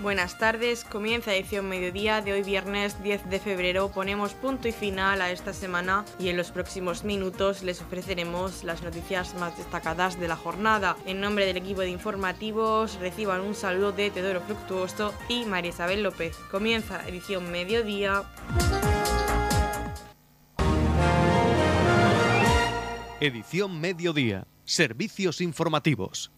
Buenas tardes, comienza edición mediodía de hoy viernes 10 de febrero. Ponemos punto y final a esta semana y en los próximos minutos les ofreceremos las noticias más destacadas de la jornada. En nombre del equipo de informativos reciban un saludo de Teodoro Fructuoso y María Isabel López. Comienza edición mediodía. Edición mediodía. Servicios informativos.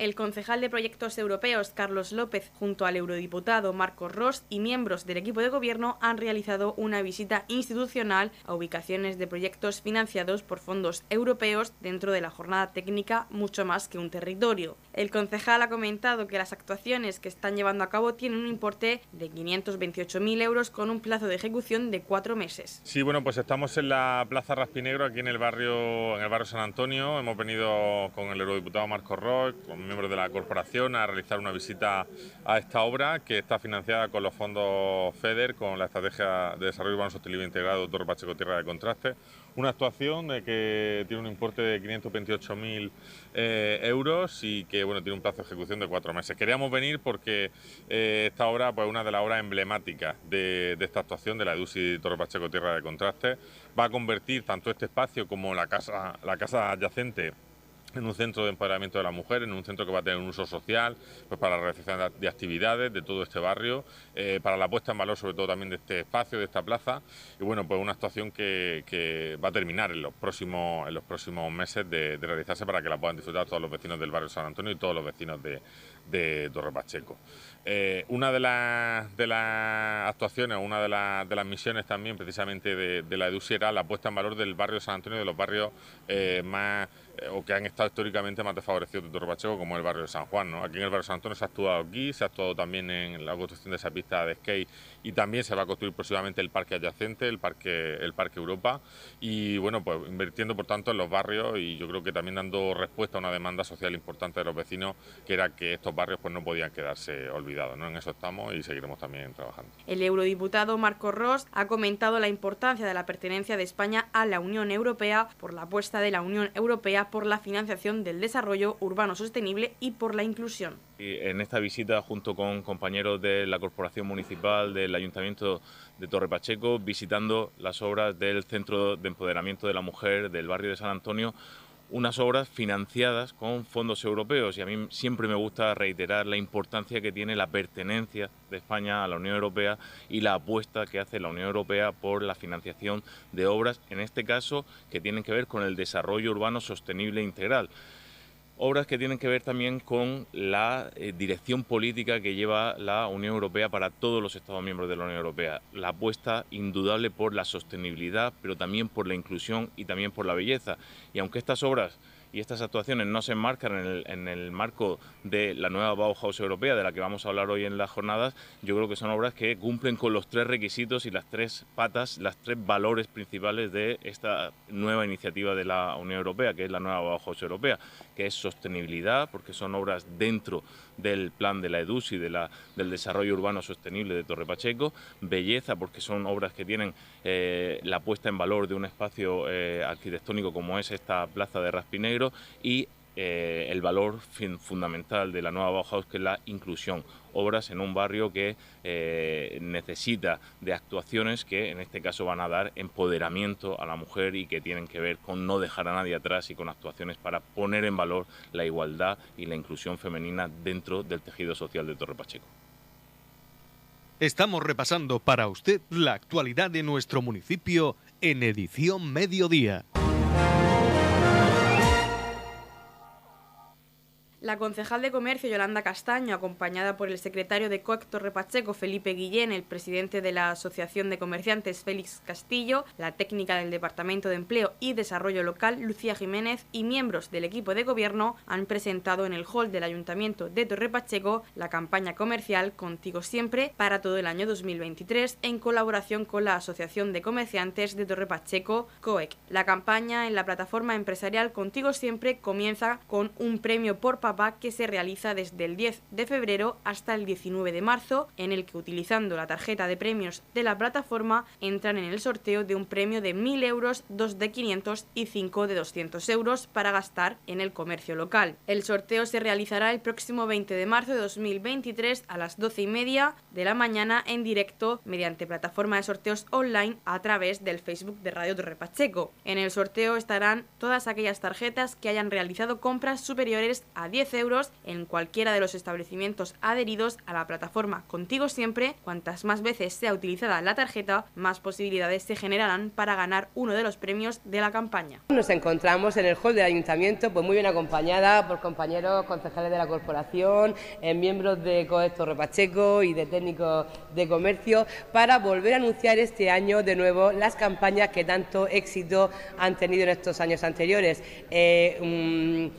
El concejal de proyectos europeos Carlos López, junto al eurodiputado Marcos Ross y miembros del equipo de gobierno, han realizado una visita institucional a ubicaciones de proyectos financiados por fondos europeos dentro de la jornada técnica mucho más que un territorio. El concejal ha comentado que las actuaciones que están llevando a cabo tienen un importe de 528.000 euros con un plazo de ejecución de cuatro meses. Sí, bueno, pues estamos en la Plaza Raspinegro, aquí en el barrio, en el barrio San Antonio. Hemos venido con el eurodiputado Marcos Ross, con miembros de la corporación a realizar una visita a esta obra que está financiada con los fondos FEDER, con la Estrategia de Desarrollo Urbano Sostenible Integrado Torre Pacheco Tierra de Contraste. Una actuación de que tiene un importe de 528.000 eh, euros y que bueno, tiene un plazo de ejecución de cuatro meses. Queríamos venir porque eh, esta obra pues, es una de las obras emblemáticas de, esta actuación de la EDUSI Torre Pacheco Tierra de Contraste. Va a convertir tanto este espacio como la casa, la casa adyacente en un centro de empoderamiento de la mujer, en un centro que va a tener un uso social, pues para la realización de actividades de todo este barrio, eh, para la puesta en valor sobre todo también de este espacio, de esta plaza, y bueno, pues una actuación que, va a terminar en los próximos, meses de, realizarse para que la puedan disfrutar todos los vecinos del barrio San Antonio y todos los vecinos de, Torre Pacheco. Eh, una de las, de las actuaciones, una de, las misiones también precisamente de, la EDUSI era la puesta en valor del barrio San Antonio, de los barrios eh, más eh, o que han estado históricamente más desfavorecidos de Torre Pacheco, como el barrio de San Juan. ¿no? Aquí en el barrio de San Antonio se ha actuado aquí, se ha actuado también en la construcción de esa pista de skate y también se va a construir próximamente el parque adyacente, el parque, el parque Europa, y bueno, pues invirtiendo por tanto en los barrios y yo creo que también dando respuesta a una demanda social importante de los vecinos, que era que estos barrios pues no podían quedarse olvidados. ¿No? En eso estamos y seguiremos también trabajando. El eurodiputado Marco Ross ha comentado la importancia de la pertenencia de España a la Unión Europea por la apuesta de la Unión Europea por la financiación del desarrollo urbano sostenible y por la inclusión. En esta visita, junto con compañeros de la Corporación Municipal del Ayuntamiento de Torre Pacheco, visitando las obras del Centro de Empoderamiento de la Mujer del barrio de San Antonio, unas obras financiadas con fondos europeos. Y a mí siempre me gusta reiterar la importancia que tiene la pertenencia de España a la Unión Europea y la apuesta que hace la Unión Europea por la financiación de obras, en este caso que tienen que ver con el desarrollo urbano sostenible e integral obras que tienen que ver también con la eh, dirección política que lleva la Unión Europea para todos los Estados miembros de la Unión Europea. La apuesta indudable por la sostenibilidad, pero también por la inclusión y también por la belleza. Y aunque estas obras y estas actuaciones no se enmarcan en el, marco de la nueva Bauhaus europea de la que vamos a hablar hoy en las jornadas, yo creo que son obras que cumplen con los tres requisitos y las tres patas, las tres valores principales de esta nueva iniciativa de la Unión Europea, que es la nueva Bauhaus europea, que es sostenibilidad, porque son obras dentro del plan de la EDUSI, de la, del desarrollo urbano sostenible de Torre Pacheco, belleza, porque son obras que tienen eh, la puesta en valor de un espacio eh, arquitectónico como es esta plaza de Raspinegro y eh, el valor fundamental de la nueva Bauhaus, que es la inclusión. Obras en un barrio que eh, necesita de actuaciones que en este caso van a dar empoderamiento a la mujer y que tienen que ver con no dejar a nadie atrás y con actuaciones para poner en valor la igualdad y la inclusión femenina dentro del tejido social de Torre Pacheco. Estamos repasando para usted la actualidad de nuestro municipio en edición mediodía. La concejal de Comercio Yolanda Castaño, acompañada por el secretario de COEC Torre Pacheco Felipe Guillén, el presidente de la Asociación de Comerciantes Félix Castillo, la técnica del Departamento de Empleo y Desarrollo Local Lucía Jiménez y miembros del equipo de gobierno han presentado en el hall del Ayuntamiento de Torre Pacheco la campaña comercial Contigo Siempre para todo el año 2023 en colaboración con la Asociación de Comerciantes de Torre Pacheco COEC. La campaña en la plataforma empresarial Contigo Siempre comienza con un premio por que se realiza desde el 10 de febrero hasta el 19 de marzo, en el que utilizando la tarjeta de premios de la plataforma entran en el sorteo de un premio de 1.000 euros, dos de 500 y cinco de 200 euros para gastar en el comercio local. El sorteo se realizará el próximo 20 de marzo de 2023 a las 12 y media de la mañana en directo mediante plataforma de sorteos online a través del Facebook de Radio Torre Pacheco. En el sorteo estarán todas aquellas tarjetas que hayan realizado compras superiores a 10 euros en cualquiera de los establecimientos adheridos a la plataforma Contigo Siempre. Cuantas más veces sea utilizada la tarjeta, más posibilidades se generarán para ganar uno de los premios de la campaña. Nos encontramos en el hall del ayuntamiento, pues muy bien acompañada por compañeros concejales de la corporación, en miembros de COES Torre Pacheco y de técnicos de comercio, para volver a anunciar este año de nuevo las campañas que tanto éxito han tenido en estos años anteriores. Eh,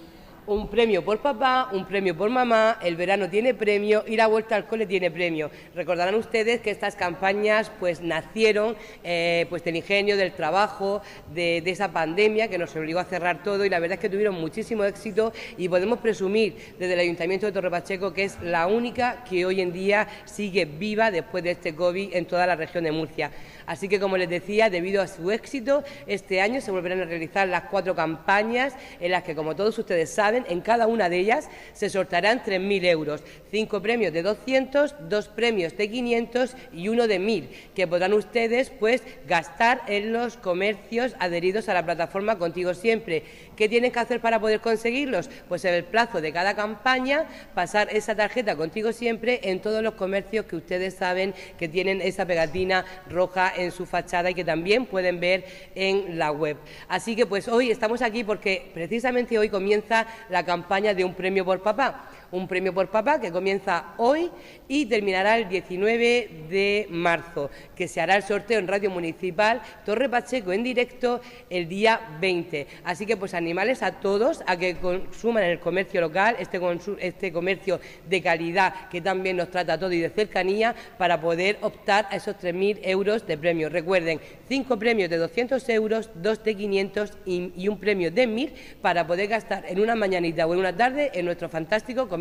un premio por papá, un premio por mamá, el verano tiene premio y la vuelta al cole tiene premio. Recordarán ustedes que estas campañas pues nacieron eh, pues del ingenio, del trabajo, de, esa pandemia que nos obligó a cerrar todo y la verdad es que tuvieron muchísimo éxito y podemos presumir desde el Ayuntamiento de Torre Pacheco que es la única que hoy en día sigue viva después de este COVID en toda la región de Murcia. Así que, como les decía, debido a su éxito, este año se volverán a realizar las cuatro campañas en las que, como todos ustedes saben, en cada una de ellas se sortarán 3.000 euros, cinco premios de 200, dos premios de 500 y uno de 1.000, que podrán ustedes pues gastar en los comercios adheridos a la plataforma Contigo Siempre. ¿Qué tienen que hacer para poder conseguirlos? Pues en el plazo de cada campaña pasar esa tarjeta Contigo Siempre en todos los comercios que ustedes saben que tienen esa pegatina roja en su fachada y que también pueden ver en la web. Así que pues hoy estamos aquí porque precisamente hoy comienza la campaña de un premio por papá un premio por papá que comienza hoy y terminará el 19 de marzo, que se hará el sorteo en Radio Municipal Torre Pacheco en directo el día 20. Así que pues animales a todos a que consuman el comercio local, este, este comercio de calidad que también nos trata todo y de cercanía para poder optar a esos 3.000 euros de premio. Recuerden, cinco premios de 200 euros, dos de 500 y, y un premio de 1.000 para poder gastar en una mañanita o en una tarde en nuestro fantástico comercio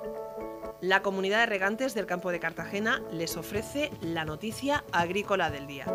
La comunidad de regantes del campo de Cartagena les ofrece la noticia agrícola del día.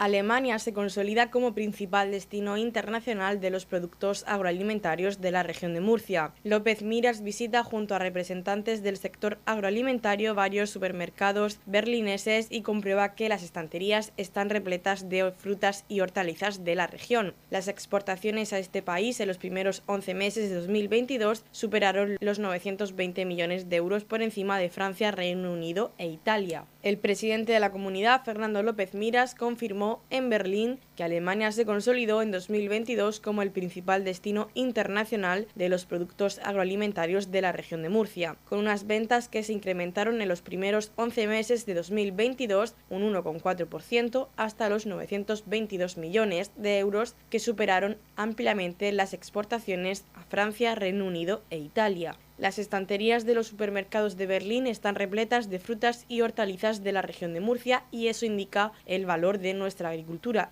Alemania se consolida como principal destino internacional de los productos agroalimentarios de la región de Murcia. López Miras visita junto a representantes del sector agroalimentario varios supermercados berlineses y comprueba que las estanterías están repletas de frutas y hortalizas de la región. Las exportaciones a este país en los primeros 11 meses de 2022 superaron los 920 millones de euros por encima de Francia, Reino Unido e Italia. El presidente de la comunidad, Fernando López Miras, confirmó en Berlín Alemania se consolidó en 2022 como el principal destino internacional de los productos agroalimentarios de la región de Murcia, con unas ventas que se incrementaron en los primeros 11 meses de 2022 un 1,4% hasta los 922 millones de euros que superaron ampliamente las exportaciones a Francia, Reino Unido e Italia. Las estanterías de los supermercados de Berlín están repletas de frutas y hortalizas de la región de Murcia y eso indica el valor de nuestra agricultura,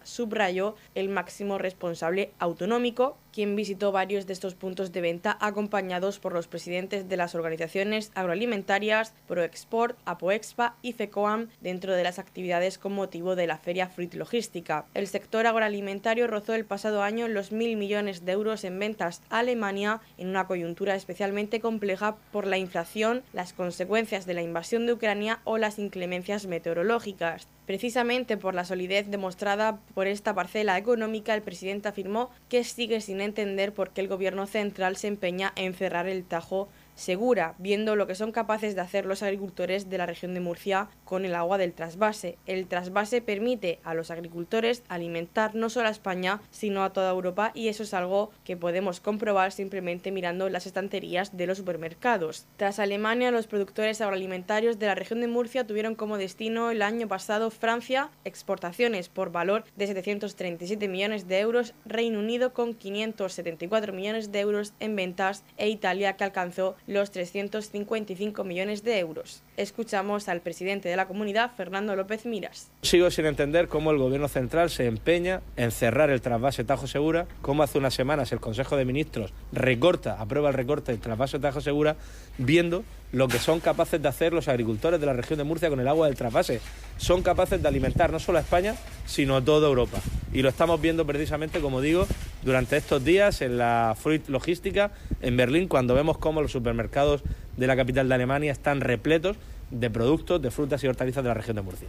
el máximo responsable autonómico quien visitó varios de estos puntos de venta acompañados por los presidentes de las organizaciones agroalimentarias ProExport, ApoExpa y FECOAM dentro de las actividades con motivo de la Feria Fruit Logística. El sector agroalimentario rozó el pasado año los mil millones de euros en ventas a Alemania en una coyuntura especialmente compleja por la inflación, las consecuencias de la invasión de Ucrania o las inclemencias meteorológicas. Precisamente por la solidez demostrada por esta parcela económica, el presidente afirmó que sigue sin entender por qué el gobierno central se empeña en cerrar el Tajo segura, viendo lo que son capaces de hacer los agricultores de la región de Murcia con el agua del trasvase. El trasvase permite a los agricultores alimentar no solo a España, sino a toda Europa y eso es algo que podemos comprobar simplemente mirando las estanterías de los supermercados. Tras Alemania, los productores agroalimentarios de la región de Murcia tuvieron como destino el año pasado Francia, exportaciones por valor de 737 millones de euros, Reino Unido con 574 millones de euros en ventas e Italia que alcanzó los 355 millones de euros. Escuchamos al presidente de la comunidad, Fernando López Miras. Sigo sin entender cómo el gobierno central se empeña en cerrar el trasvase Tajo Segura, cómo hace unas semanas el Consejo de Ministros recorta, aprueba el recorte del trasvase Tajo Segura, viendo lo que son capaces de hacer los agricultores de la región de Murcia con el agua del trasvase. Son capaces de alimentar no solo a España, sino a toda Europa. Y lo estamos viendo precisamente, como digo, durante estos días en la Fruit Logística en Berlín, cuando vemos cómo los supermercados de la capital de Alemania están repletos de productos de frutas y hortalizas de la región de Murcia.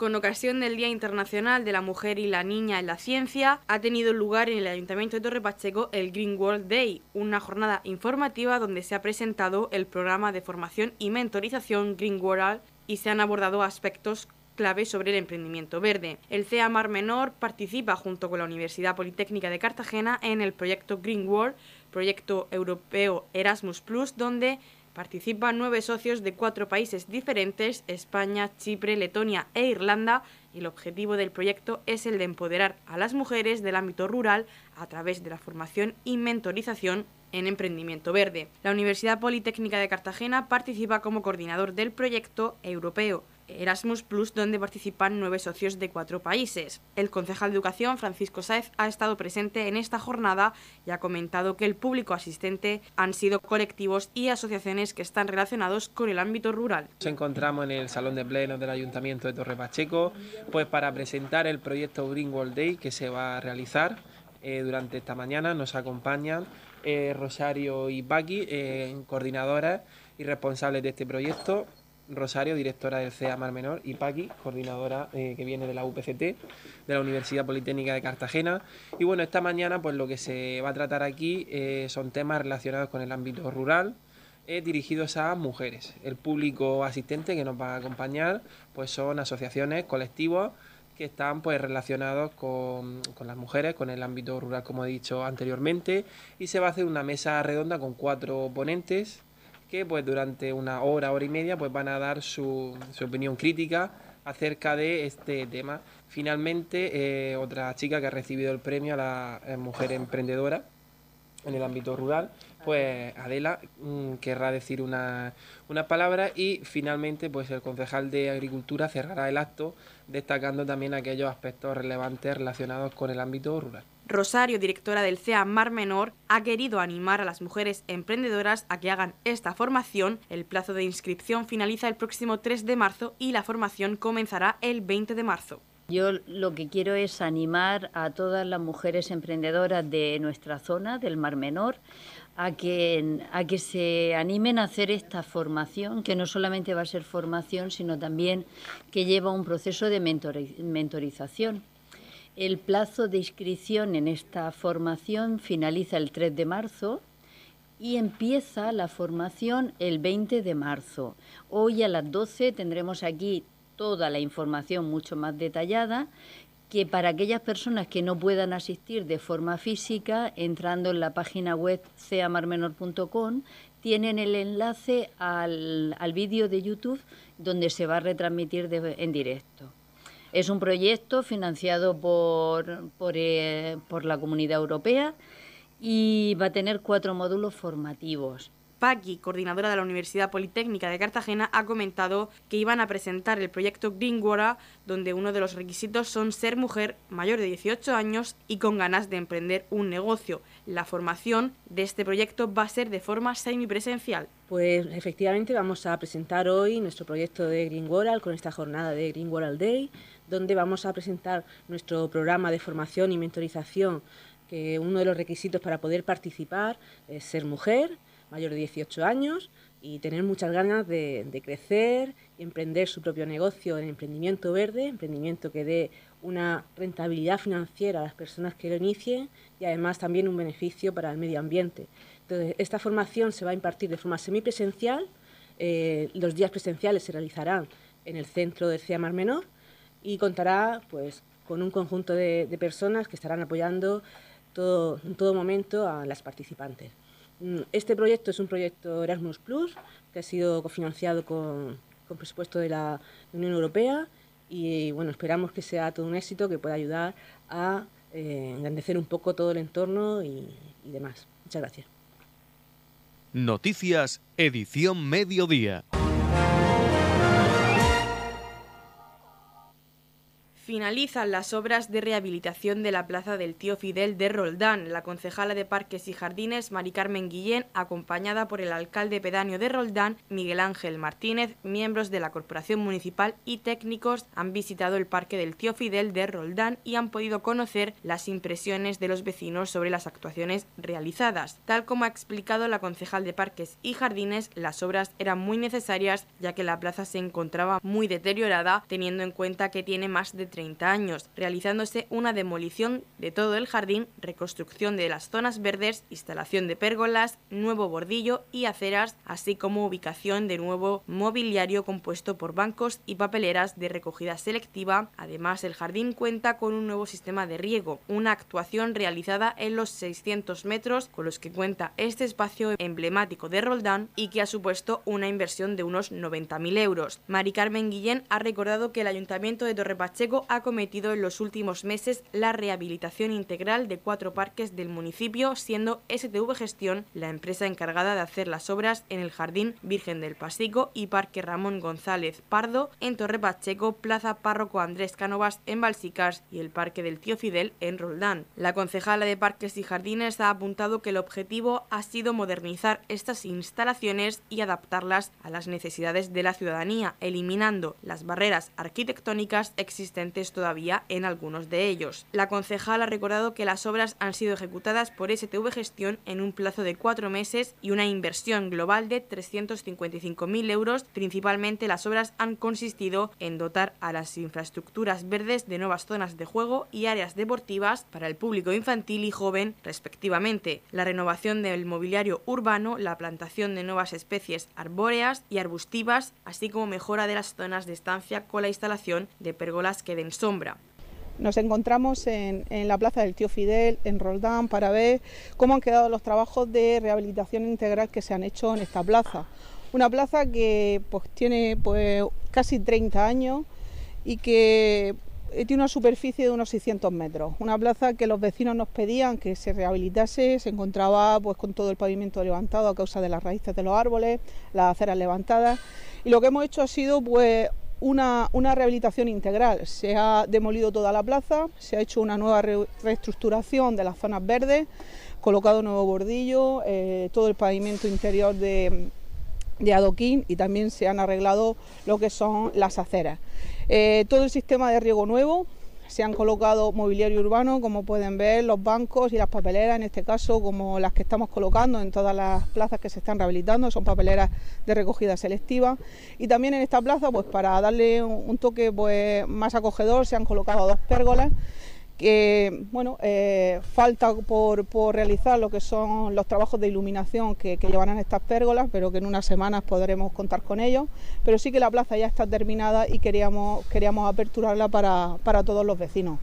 con ocasión del Día Internacional de la Mujer y la Niña en la Ciencia, ha tenido lugar en el Ayuntamiento de Torre Pacheco el Green World Day, una jornada informativa donde se ha presentado el programa de formación y mentorización Green World y se han abordado aspectos clave sobre el emprendimiento verde. El CEA Mar Menor participa junto con la Universidad Politécnica de Cartagena en el proyecto Green World, proyecto europeo Erasmus donde Participan nueve socios de cuatro países diferentes, España, Chipre, Letonia e Irlanda, y el objetivo del proyecto es el de empoderar a las mujeres del ámbito rural a través de la formación y mentorización en emprendimiento verde. La Universidad Politécnica de Cartagena participa como coordinador del proyecto europeo Erasmus Plus, donde participan nueve socios de cuatro países. El concejal de Educación, Francisco Sáez, ha estado presente en esta jornada y ha comentado que el público asistente han sido colectivos y asociaciones que están relacionados con el ámbito rural. Nos encontramos en el Salón de Pleno del Ayuntamiento de Torre Pacheco pues para presentar el proyecto Green World Day que se va a realizar eh, durante esta mañana. Nos acompañan eh, Rosario y Paqui, eh, coordinadoras y responsables de este proyecto. Rosario, directora del CEA Mar Menor, y Paqui, coordinadora eh, que viene de la UPCT, de la Universidad Politécnica de Cartagena. Y bueno, esta mañana pues lo que se va a tratar aquí eh, son temas relacionados con el ámbito rural, eh, dirigidos a mujeres. El público asistente que nos va a acompañar pues son asociaciones, colectivos que están pues relacionados con, con, las mujeres, con el ámbito rural como he dicho anteriormente y se va a hacer una mesa redonda con cuatro ponentes que pues durante una hora, hora y media pues van a dar su, su opinión crítica acerca de este tema. Finalmente, eh, otra chica que ha recibido el premio a la eh, mujer emprendedora en el ámbito rural, pues Adela mm, querrá decir una, una palabra y finalmente pues el concejal de Agricultura cerrará el acto destacando también aquellos aspectos relevantes relacionados con el ámbito rural. Rosario, directora del CEA Mar Menor, ha querido animar a las mujeres emprendedoras a que hagan esta formación. El plazo de inscripción finaliza el próximo 3 de marzo y la formación comenzará el 20 de marzo. Yo lo que quiero es animar a todas las mujeres emprendedoras de nuestra zona, del Mar Menor, a que, a que se animen a hacer esta formación, que no solamente va a ser formación, sino también que lleva un proceso de mentorización. El plazo de inscripción en esta formación finaliza el 3 de marzo y empieza la formación el 20 de marzo. Hoy a las 12 tendremos aquí toda la información mucho más detallada que para aquellas personas que no puedan asistir de forma física, entrando en la página web ceamarmenor.com, tienen el enlace al, al vídeo de YouTube donde se va a retransmitir en directo. Es un proyecto financiado por, eh, por, la Comunidad Europea y va a tener cuatro módulos formativos. Paqui, coordinadora de la Universidad Politécnica de Cartagena, ha comentado que iban a presentar el proyecto Greenwater, donde uno de los requisitos son ser mujer mayor de 18 años y con ganas de emprender un negocio. La formación de este proyecto va a ser de forma semipresencial. Pues efectivamente vamos a presentar hoy nuestro proyecto de Greenwater con esta jornada de Greenwater Day, donde vamos a presentar nuestro programa de formación y mentorización, que uno de los requisitos para poder participar es ser mujer, mayor de 18 años y tener muchas ganas de, crecer y emprender su propio negocio en emprendimiento verde, emprendimiento que dé una rentabilidad financiera a las personas que lo inicien y además también un beneficio para el medio ambiente. Entonces, esta formación se va a impartir de forma semipresencial, eh, los días presenciales se realizarán en el centro del CEA Mar Menor y contará pues, con un conjunto de, personas que estarán apoyando todo, en todo momento a las participantes. Mm, este proyecto es un proyecto Erasmus Plus que ha sido cofinanciado con, con presupuesto de la Unión Europea y bueno, esperamos que sea todo un éxito que pueda ayudar a eh, engrandecer un poco todo el entorno y, y demás. Muchas gracias. Noticias, edición mediodía. Finalizan las obras de rehabilitación de la Plaza del Tío Fidel de Roldán. La concejala de Parques y Jardines, Mari Carmen Guillén, acompañada por el alcalde pedáneo de Roldán, Miguel Ángel Martínez, miembros de la Corporación Municipal y técnicos, han visitado el Parque del Tío Fidel de Roldán y han podido conocer las impresiones de los vecinos sobre las actuaciones realizadas. Tal como ha explicado la concejal de Parques y Jardines, las obras eran muy necesarias ya que la plaza se encontraba muy deteriorada, teniendo en cuenta que tiene más de 30 años, realizándose una demolición de todo el jardín, reconstrucción de las zonas verdes, instalación de pérgolas, nuevo bordillo y aceras, así como ubicación de nuevo mobiliario compuesto por bancos y papeleras de recogida selectiva. Además, el jardín cuenta con un nuevo sistema de riego, una actuación realizada en los 600 metros con los que cuenta este espacio emblemático de Roldán y que ha supuesto una inversión de unos 90.000 euros. Mari Carmen Guillén ha recordado que el Ayuntamiento de Torre Pacheco ha cometido en los últimos meses la rehabilitación integral de cuatro parques del municipio, siendo STV Gestión la empresa encargada de hacer las obras en el Jardín Virgen del Pasico y Parque Ramón González Pardo en Torre Pacheco, Plaza Párroco Andrés Cánovas en Balsicas y el Parque del Tío Fidel en Roldán. La concejala de Parques y Jardines ha apuntado que el objetivo ha sido modernizar estas instalaciones y adaptarlas a las necesidades de la ciudadanía, eliminando las barreras arquitectónicas existentes todavía en algunos de ellos. La concejal ha recordado que las obras han sido ejecutadas por STV Gestión en un plazo de cuatro meses y una inversión global de 355.000 euros. Principalmente las obras han consistido en dotar a las infraestructuras verdes de nuevas zonas de juego y áreas deportivas para el público infantil y joven respectivamente, la renovación del mobiliario urbano, la plantación de nuevas especies arbóreas y arbustivas, así como mejora de las zonas de estancia con la instalación de pérgolas que den sombra. Nos encontramos en, la plaza del Tío Fidel, en Roldán, para ver cómo han quedado los trabajos de rehabilitación integral que se han hecho en esta plaza. Una plaza que pues, tiene pues, casi 30 años y que tiene una superficie de unos 600 metros. Una plaza que los vecinos nos pedían que se rehabilitase, se encontraba pues, con todo el pavimento levantado a causa de las raíces de los árboles, las aceras levantadas. Y lo que hemos hecho ha sido pues, una, rehabilitación integral. Se ha demolido toda la plaza, se ha hecho una nueva reestructuración de las zonas verdes, colocado nuevo bordillo, eh, todo el pavimento interior de, de adoquín y también se han arreglado lo que son las aceras. Eh, todo el sistema de riego nuevo, se han colocado mobiliario urbano, como pueden ver, los bancos y las papeleras, en este caso, como las que estamos colocando en todas las plazas que se están rehabilitando, son papeleras de recogida selectiva. Y también en esta plaza, pues para darle un, toque pues, más acogedor, se han colocado dos pérgolas que bueno, eh, falta por, realizar lo que son los trabajos de iluminación que, llevarán estas pérgolas, pero que en unas semanas podremos contar con ellos. Pero sí que la plaza ya está terminada y queríamos, queríamos aperturarla para, para todos los vecinos.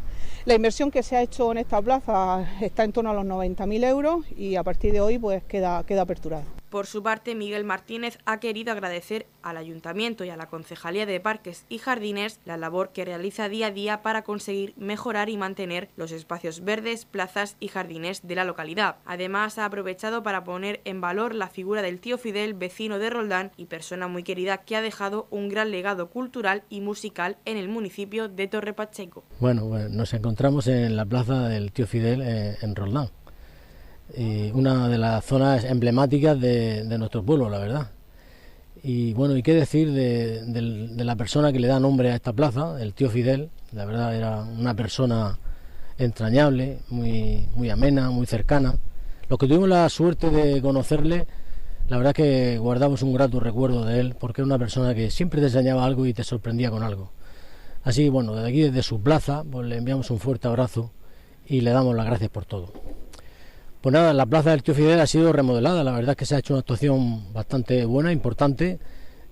La inversión que se ha hecho en esta plaza está en torno a los 90.000 euros y a partir de hoy pues queda, queda aperturada. Por su parte, Miguel Martínez ha querido agradecer al Ayuntamiento y a la Concejalía de Parques y Jardines la labor que realiza día a día para conseguir mejorar y mantener los espacios verdes, plazas y jardines de la localidad. Además, ha aprovechado para poner en valor la figura del tío Fidel, vecino de Roldán y persona muy querida que ha dejado un gran legado cultural y musical en el municipio de Torre Pacheco. Bueno, nos encontramos en la plaza del tío Fidel eh, en Roldán y una de las zonas emblemáticas de, nuestro pueblo, la verdad. Y bueno, y qué decir de, la persona que le da nombre a esta plaza, el tío Fidel, la verdad era una persona entrañable, muy, muy amena, muy cercana. Los que tuvimos la suerte de conocerle, la verdad que guardamos un grato recuerdo de él, porque era una persona que siempre te enseñaba algo y te sorprendía con algo. Así, bueno, desde aquí, desde su plaza, pues le enviamos un fuerte abrazo y le damos las gracias por todo. Pues nada, la plaza del Tío Fidel ha sido remodelada, la verdad es que se ha hecho una actuación bastante buena, importante,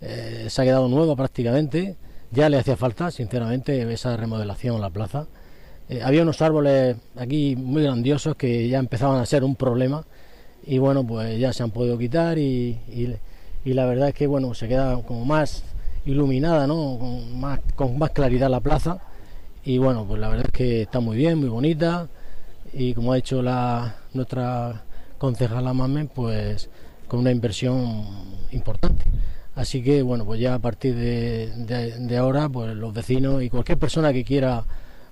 eh, se ha quedado nueva prácticamente, ya le hacía falta, sinceramente, esa remodelación a la plaza. Eh, había unos árboles aquí muy grandiosos que ya empezaban a ser un problema y bueno, pues ya se han podido quitar y, la verdad es que bueno, se queda como más iluminada, ¿no? Con más, claridad la plaza y bueno, pues la verdad es que está muy bien, muy bonita y como ha hecho la, nuestra concejala Mamen, pues con una inversión importante. Así que bueno, pues ya a partir de, ahora, pues los vecinos y cualquier persona que quiera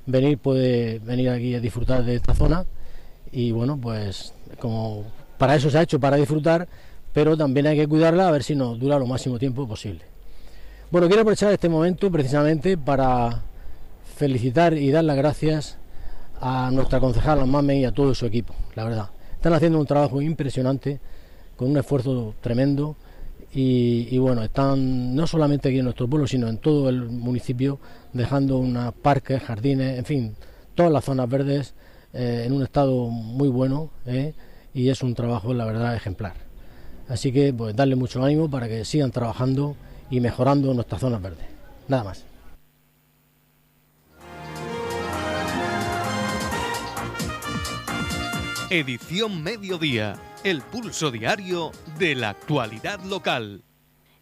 venir puede venir aquí a disfrutar de esta zona. Y bueno, pues como para eso se ha hecho, para disfrutar, pero también hay que cuidarla a ver si nos dura lo máximo tiempo posible. Bueno, quiero aprovechar este momento precisamente para felicitar y dar las gracias a nuestra concejala Mame y a todo su equipo, la verdad. Están haciendo un trabajo impresionante, con un esfuerzo tremendo y, bueno, están no solamente aquí en nuestro pueblo, sino en todo el municipio, dejando unos parques, jardines, en fin, todas las zonas verdes eh, en un estado muy bueno eh, y es un trabajo, la verdad, ejemplar. Así que pues darle mucho ánimo para que sigan trabajando y mejorando nuestras zonas verdes. Nada más. Edición Mediodía, el pulso diario de la actualidad local.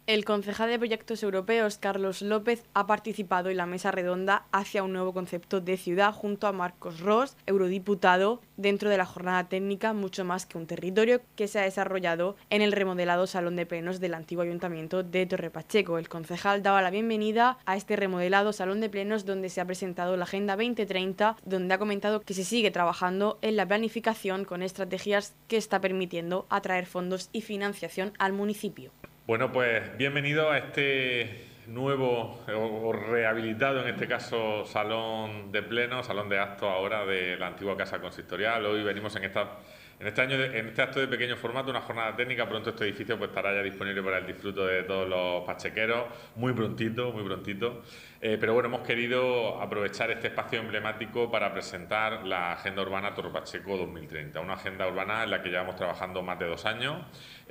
El concejal de Proyectos Europeos, Carlos López, ha participado en la mesa redonda hacia un nuevo concepto de ciudad junto a Marcos Ross, eurodiputado, dentro de la jornada técnica mucho más que un territorio que se ha desarrollado en el remodelado Salón de Plenos del antiguo Ayuntamiento de Torre Pacheco. El concejal daba la bienvenida a este remodelado Salón de Plenos donde se ha presentado la Agenda 2030, donde ha comentado que se sigue trabajando en la planificación con estrategias que está permitiendo atraer fondos y financiación al municipio. Bueno, pues bienvenido a este nuevo o rehabilitado, en este caso, salón de pleno, salón de actos ahora de la antigua casa consistorial. Hoy venimos en esta en este año, en este acto de pequeño formato, una jornada técnica, pronto este edificio pues, estará ya disponible para el disfruto de todos los pachequeros, muy prontito, muy prontito. Eh, pero bueno, hemos querido aprovechar este espacio emblemático para presentar la Agenda Urbana Torre Pacheco 2030, una agenda urbana en la que llevamos trabajando más de dos años,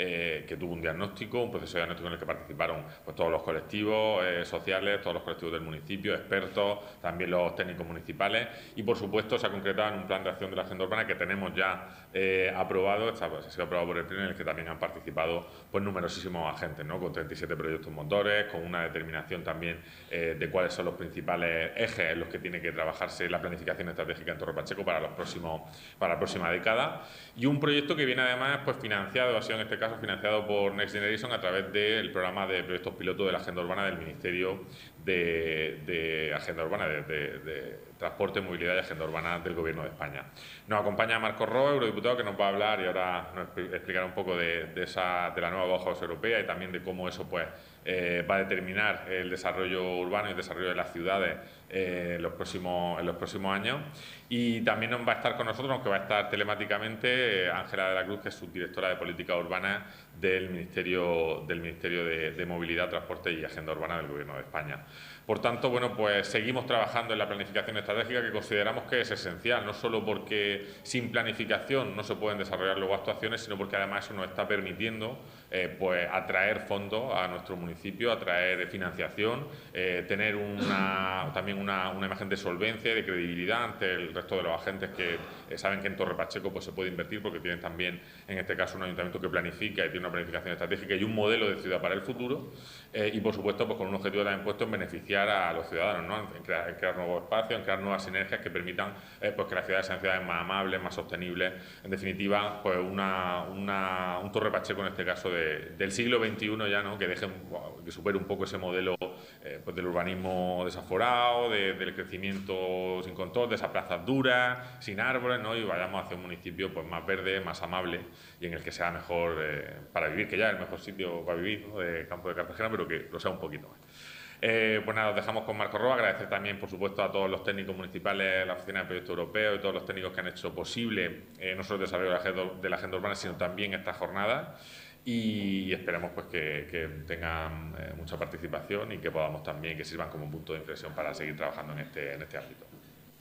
eh, que tuvo un diagnóstico, un proceso de diagnóstico en el que participaron pues, todos los colectivos eh, sociales, todos los colectivos del municipio, expertos, también los técnicos municipales y por supuesto se ha concretado en un plan de acción de la agenda urbana que tenemos ya aprobado, está, ha sido aprobado por el Pleno, en el que también han participado pues, numerosísimos agentes, ¿no? con 37 proyectos motores, con una determinación también eh, de cuáles son los principales ejes en los que tiene que trabajarse la planificación estratégica en Torre Pacheco para, los próximos, para la próxima década. Y un proyecto que viene además pues, financiado, ha sido en este caso financiado por Next Generation a través del programa de proyectos piloto de la Agenda Urbana del Ministerio de, Agenda Urbana, de, Transporte, Movilidad y Agenda Urbana del Gobierno de España. Nos acompaña Marco Roa, eurodiputado, que nos va a hablar y ahora nos explicará un poco de, esa, de la nueva hoja europea y también de cómo eso pues, eh, va a determinar el desarrollo urbano y el desarrollo de las ciudades eh, en, los próximos, en los próximos años. Y también nos va a estar con nosotros, aunque va a estar telemáticamente, eh, Ángela de la Cruz, que es subdirectora de Política Urbana del Ministerio, del Ministerio de, Movilidad, Transporte y Agenda Urbana del Gobierno de España. Por tanto, bueno, pues seguimos trabajando en la planificación estratégica que consideramos que es esencial, no solo porque sin planificación no se pueden desarrollar luego actuaciones, sino porque además eso nos está permitiendo eh, pues atraer fondos a nuestro municipio, atraer financiación, eh, tener una, también una, imagen de solvencia de credibilidad ante el resto de los agentes que saben que en Torre Pacheco pues, se puede invertir porque tienen también, en este caso, un ayuntamiento que planifica y tiene una planificación estratégica y un modelo de ciudad para el futuro y, por supuesto, pues, con un objetivo también puesto en beneficiar a los ciudadanos, ¿no? en, crear, nuevos espacios, en crear nuevas sinergias que permitan pues, que las ciudades sean ciudades más amables, más sostenibles, en definitiva, pues una, un Torre Pacheco en este caso del siglo XXI ya, ¿no? que dejen, que supere un poco ese modelo eh, pues del urbanismo desaforado, del crecimiento sin control, de esas plazas duras, sin árboles, ¿no? y vayamos hacia un municipio pues, más verde, más amable y en el que sea mejor eh, para vivir, que ya es el mejor sitio para vivir, ¿no? de Campo de Cartagena, pero que lo sea un poquito más. Eh, pues nada, os dejamos con Marco Roa, agradecer también, por supuesto, a todos los técnicos municipales, la Oficina de Proyecto Europeo y todos los técnicos que han hecho posible eh, no solo el desarrollo de la, agenda, urbana, sino también esta jornada y esperemos pues que, tengan eh, mucha participación y que podamos también que sirvan como un punto de inflexión para seguir trabajando en este, en este ámbito.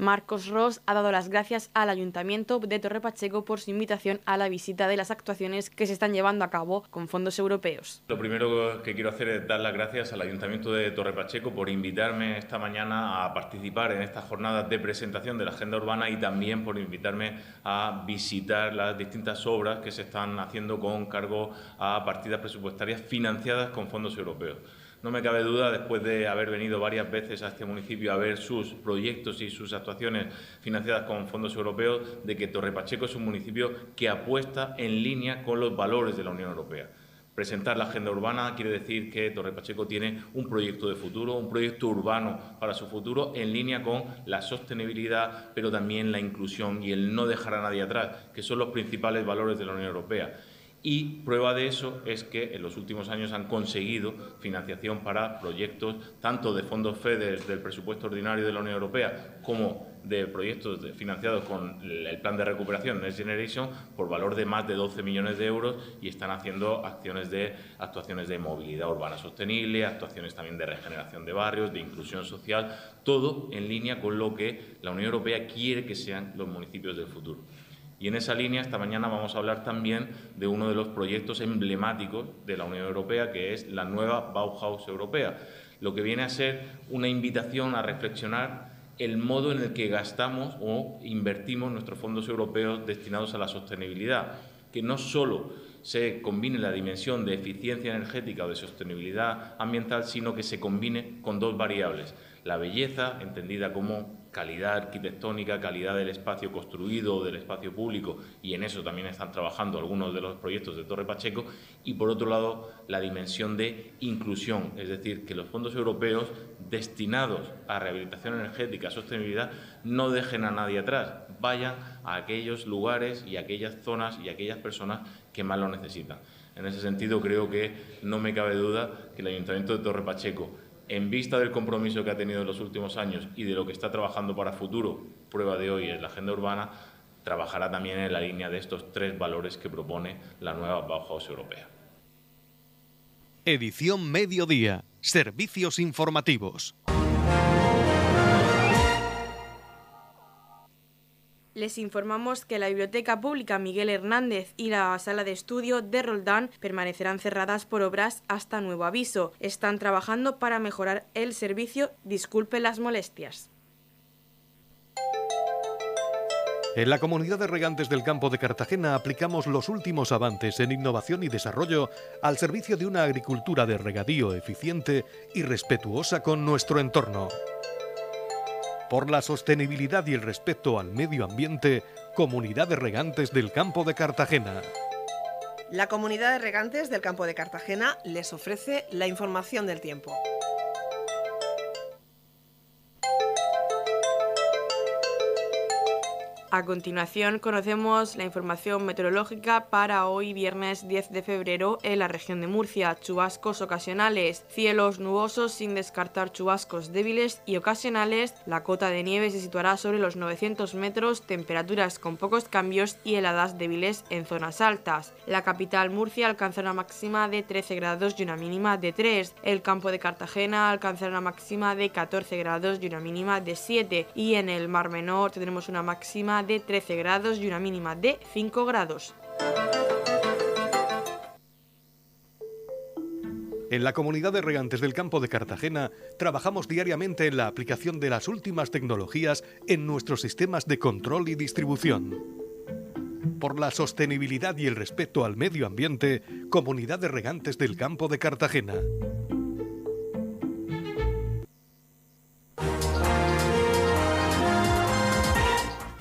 Marcos Ross ha dado las gracias al Ayuntamiento de Torre Pacheco por su invitación a la visita de las actuaciones que se están llevando a cabo con fondos europeos. Lo primero que quiero hacer es dar las gracias al Ayuntamiento de Torre Pacheco por invitarme esta mañana a participar en esta jornada de presentación de la agenda urbana y también por invitarme a visitar las distintas obras que se están haciendo con cargo a partidas presupuestarias financiadas con fondos europeos. No me cabe duda, después de haber venido varias veces a este municipio a ver sus proyectos y sus actuaciones financiadas con fondos europeos, de que Torre Pacheco es un municipio que apuesta en línea con los valores de la Unión Europea. Presentar la agenda urbana quiere decir que Torre Pacheco tiene un proyecto de futuro, un proyecto urbano para su futuro en línea con la sostenibilidad, pero también la inclusión y el no dejar a nadie atrás, que son los principales valores de la Unión Europea y prueba de eso es que en los últimos años han conseguido financiación para proyectos tanto de fondos FEDER del presupuesto ordinario de la Unión Europea como de proyectos financiados con el plan de recuperación Next Generation por valor de más de 12 millones de euros y están haciendo actuaciones de movilidad urbana sostenible, actuaciones también de regeneración de barrios, de inclusión social, todo en línea con lo que la Unión Europea quiere que sean los municipios del futuro. Y en esa línea, esta mañana vamos a hablar también de uno de los proyectos emblemáticos de la Unión Europea, que es la nueva Bauhaus Europea, lo que viene a ser una invitación a reflexionar el modo en el que gastamos o invertimos nuestros fondos europeos destinados a la sostenibilidad, que no solo se combine la dimensión de eficiencia energética o de sostenibilidad ambiental, sino que se combine con dos variables, la belleza, entendida como calidad arquitectónica, calidad del espacio construido del espacio público, y en eso también están trabajando algunos de los proyectos de Torre Pacheco, y por otro lado la dimensión de inclusión, es decir, que los fondos europeos destinados a rehabilitación energética, sostenibilidad, no dejen a nadie atrás, vayan a aquellos lugares y aquellas zonas y aquellas personas que más lo necesitan. En ese sentido, creo que no me cabe duda que el Ayuntamiento de Torre Pacheco en vista del compromiso que ha tenido en los últimos años y de lo que está trabajando para futuro, prueba de hoy es la agenda urbana, trabajará también en la línea de estos tres valores que propone la nueva Bauhaus europea. Edición Mediodía. Servicios informativos. Les informamos que la Biblioteca Pública Miguel Hernández y la Sala de Estudio de Roldán permanecerán cerradas por obras hasta nuevo aviso. Están trabajando para mejorar el servicio. Disculpe las molestias. En la comunidad de regantes del campo de Cartagena aplicamos los últimos avances en innovación y desarrollo al servicio de una agricultura de regadío eficiente y respetuosa con nuestro entorno por la sostenibilidad y el respeto al medio ambiente, Comunidad de Regantes del Campo de Cartagena. La Comunidad de Regantes del Campo de Cartagena les ofrece la información del tiempo. A continuación conocemos la información meteorológica para hoy viernes 10 de febrero en la región de Murcia. Chubascos ocasionales, cielos nubosos sin descartar chubascos débiles y ocasionales. La cota de nieve se situará sobre los 900 metros, temperaturas con pocos cambios y heladas débiles en zonas altas. La capital Murcia alcanza una máxima de 13 grados y una mínima de 3. El campo de Cartagena alcanzará una máxima de 14 grados y una mínima de 7. Y en el Mar Menor tendremos una máxima de 13 grados y una mínima de 5 grados. En la comunidad de regantes del campo de Cartagena trabajamos diariamente en la aplicación de las últimas tecnologías en nuestros sistemas de control y distribución. Por la sostenibilidad y el respeto al medio ambiente, Comunidad de Regantes del Campo de Cartagena.